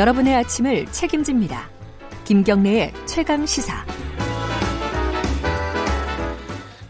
여러분의 아침을 책임집니다. 김경래의 최강 시사.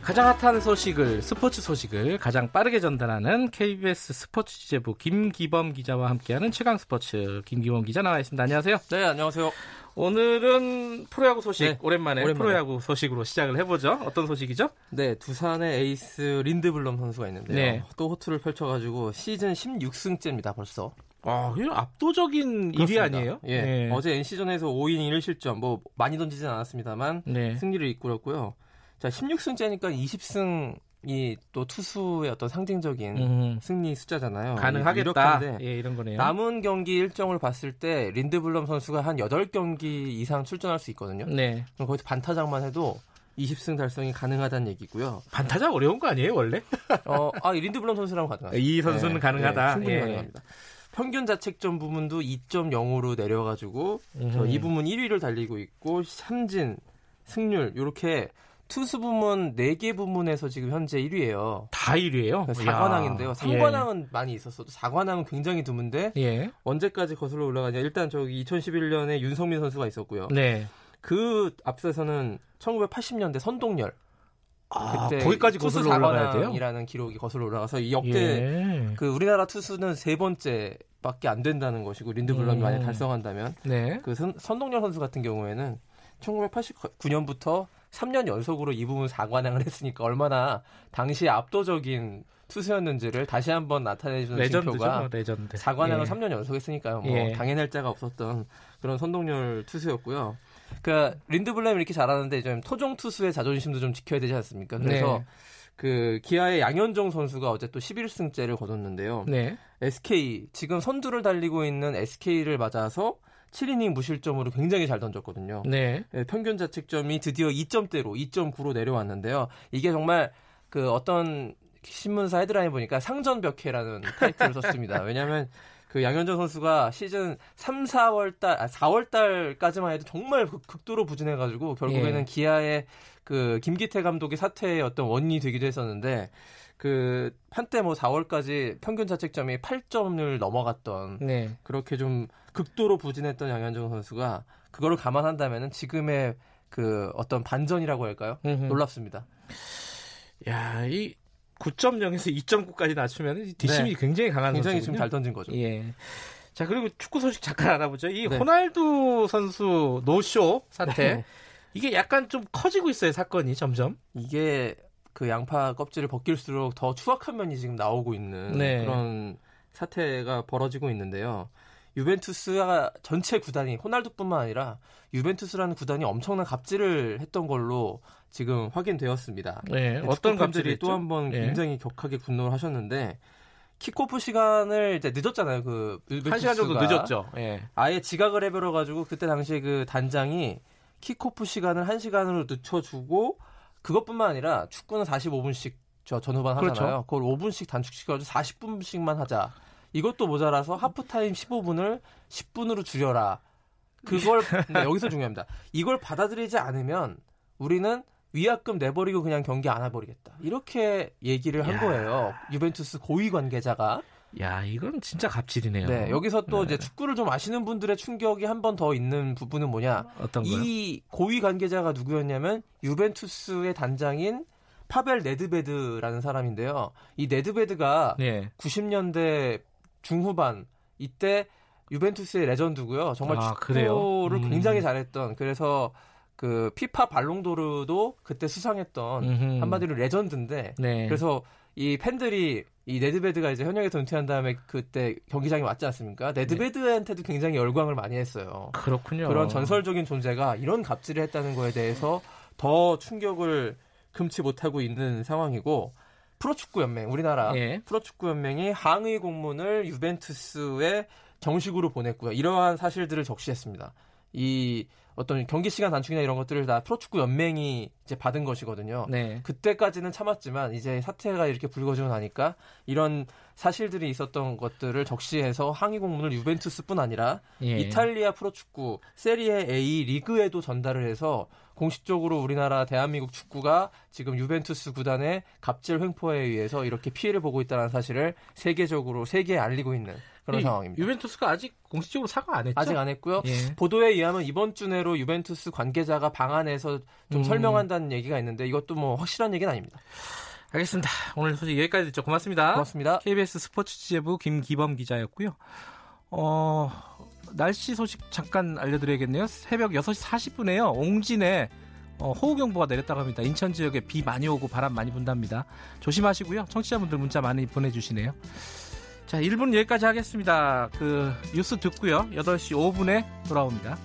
가장 핫한 소식을 스포츠 소식을 가장 빠르게 전달하는 KBS 스포츠 취재부 김기범 기자와 함께하는 최강 스포츠 김기범 기자 나와 있습니다. 안녕하세요. 네, 안녕하세요. 오늘은 프로야구 소식 네, 오랜만에, 오랜만에. 프로야구 소식으로 시작을 해보죠. 어떤 소식이죠? 네, 두산의 에이스 린드블럼 선수가 있는데요. 네. 또 호투를 펼쳐가지고 시즌 16승째입니다, 벌써. 아, 이거 압도적인 1위 그렇습니다. 아니에요? 예. 네. 어제 NC전에서 5이닝 1실점, 뭐 많이 던지진 않았습니다만 네. 승리를 이끌었고요. 자, 16승째니까 20승이 또 투수의 어떤 상징적인 음, 승리 숫자잖아요. 가능하겠다. 예, 이런 거네요. 남은 경기 일정을 봤을 때 린드블럼 선수가 한 8경기 이상 출전할 수 있거든요. 네. 그럼 거기서 반타작만 해도 20승 달성이 가능하다는 얘기고요. 반타작 어려운 거 아니에요, 원래? 어, 아, 이 린드블럼 선수라면 가능하죠. 이 선수는 가능하다. 충분히 예. 가능합니다. 평균 자책점 부분도 2.0으로 내려가지고 저 음. 이 부분 1위를 달리고 있고 삼진, 승률 이렇게 투수 부문 4개 부문에서 지금 현재 1위예요. 다 1위예요. 4관왕인데요. 3관왕은 많이 있었어도 4관왕은 굉장히 드문데 예. 예. 언제까지 거슬러 올라가냐. 일단 저기 2011년에 윤성민 선수가 있었고요. 네. 그 앞서서는 1980년대 선동열 아, 그때 거기까지 거슬러 올라가야 돼요? 4관왕이라는 기록이 거슬러 올라가서 이 역대 예. 그 우리나라 투수는 세 번째밖에 안 된다는 것이고 린드블럼이 음. 만약 달성한다면 네. 그 선, 선동열 선수 같은 경우에는 1989년부터 3년 연속으로 이 부분 4관왕을 했으니까 얼마나 당시 압도적인 투수였는지를 다시 한번 나타내주는 legend죠, 징표가 뭐, 레전드. 4관왕을 예. 3년 연속했으니까요. 뭐 예. 당해낼 자가 없었던 그런 선동열 투수였고요. 그러니까 린드블럼이 이렇게 잘하는데 좀 토종 투수의 자존심도 좀 지켜야 되지 않습니까? 그래서 네. 그 기아의 양현종 선수가 어제 또 11승째를 거뒀는데요. 네. SK 지금 선두를 달리고 있는 SK를 맞아서 7이닝 무실점으로 굉장히 잘 던졌거든요. 네. 예, 평균 자책점이 드디어 2점대로 2.9로 내려왔는데요. 이게 정말 그 어떤 신문사 헤드라인 보니까 상전벽해라는 타이틀을 썼습니다. 왜냐하면 그 양현종 선수가 시즌 3, 4월 달, 아, 4월 달까지만 해도 정말 극, 극도로 부진해가지고 결국에는 예. 기아의 그 김기태 감독의 사퇴의 어떤 원인이 되기도 했었는데 그 한때 뭐 4월까지 평균 자책점이 8점을 넘어갔던 네. 그렇게 좀 극도로 부진했던 양현종 선수가 그거를 감안한다면은 지금의 그 어떤 반전이라고 할까요? 음흠. 놀랍습니다. 야, 이 9.0에서 2.9까지 낮추면 뒷심이 굉장히 강한 네. 굉장히 선수군요. 지금 잘 던진 거죠. 예. 자, 그리고 축구 소식 잠깐 알아보죠. 이 네. 호날두 선수 노쇼 사태. 네. 이게 약간 좀 커지고 있어요, 사건이 점점. 이게 그 양파 껍질을 벗길수록 더 추악한 면이 지금 나오고 있는 네. 그런 사태가 벌어지고 있는데요. 유벤투스가 전체 구단이 호날두뿐만 아니라 유벤투스라는 구단이 엄청난 갑질을 했던 걸로 지금 확인되었습니다. 네. 네, 어떤 축구팬들이 감들이 또 한번 예. 굉장히 격하게 분노를 하셨는데 킥오프 시간을 이제 늦었잖아요. 그한 시간 정도 유벤투스가. 늦었죠. 예. 아예 지각을 해버려 가지고 그때 당시에 그 단장이 킥오프 시간을 1시간으로 늦춰주고 그것뿐만 아니라 축구는 45분씩 저 전후반 하잖아요. 그렇죠. 그걸 5분씩 단축시켜가지고 40분씩만 하자. 이것도 모자라서 하프타임 15분을 10분으로 줄여라. 그걸 네, 여기서 중요합니다. 이걸 받아들이지 않으면 우리는 위약금 내버리고 그냥 경기 안 해버리겠다. 이렇게 얘기를 한 야. 거예요. 유벤투스 고위 관계자가. 야, 이건 진짜 갑질이네요. 네, 여기서 또 네. 이제 축구를 좀 아시는 분들의 충격이 한 번 더 있는 부분은 뭐냐? 어떤 거요? 이 고위 관계자가 누구였냐면 유벤투스의 단장인 파벨 네드베드라는 사람인데요. 이 네드베드가 네. 90년대 중후반 이때 유벤투스의 legend고요. 정말 아, 그래요? 축구를 음. 굉장히 잘했던 그래서 그 피파 발롱도르도 그때 수상했던 음흠. 한마디로 legend인데 네. 그래서 이 팬들이 이 네드베드가 이제 현역에서 은퇴한 다음에 그때 경기장에 왔지 않습니까? 네드베드한테도 굉장히 열광을 많이 했어요. 그렇군요. 그런 전설적인 존재가 이런 갑질을 했다는 거에 대해서 더 충격을 금치 못하고 있는 상황이고 프로축구 연맹 우리나라 예. 프로축구 연맹이 항의 공문을 유벤투스에 정식으로 보냈고요. 이러한 사실들을 적시했습니다. 이 어떤 경기 시간 단축이나 이런 것들을 다 프로축구 연맹이 이제 받은 것이거든요. 네. 그때까지는 참았지만 이제 사태가 이렇게 불거지고 나니까 이런 사실들이 있었던 것들을 적시해서 항의 공문을 유벤투스뿐 아니라 예. 이탈리아 프로축구 세리에 A 리그에도 전달을 해서 공식적으로 우리나라 대한민국 축구가 지금 유벤투스 구단의 갑질 횡포에 의해서 이렇게 피해를 보고 있다는 사실을 세계적으로 세계에 알리고 있는 그런 이 상황입니다. 유벤투스가 아직 공식적으로 사과 안 했죠? 아직 안 했고요. 예. 보도에 의하면 이번 주 내로 유벤투스 관계자가 방안에서 좀 음. 설명 한다는 얘기가 있는데 이것도 뭐 확실한 얘기는 아닙니다. 알겠습니다. 오늘 소식 여기까지 듣죠. 고맙습니다. 고맙습니다. KBS 스포츠 취재부 김기범 기자였고요. 어, 날씨 소식 잠깐 알려드려야겠네요. 새벽 6시 40분에요. 옹진에 어, 호우경보가 내렸다고 합니다. 인천 지역에 비 많이 오고 바람 많이 분답니다. 조심하시고요. 청취자분들 문자 많이 보내주시네요. 자, 1분 여기까지 하겠습니다. 그 뉴스 듣고요. 8시 5분에 돌아옵니다.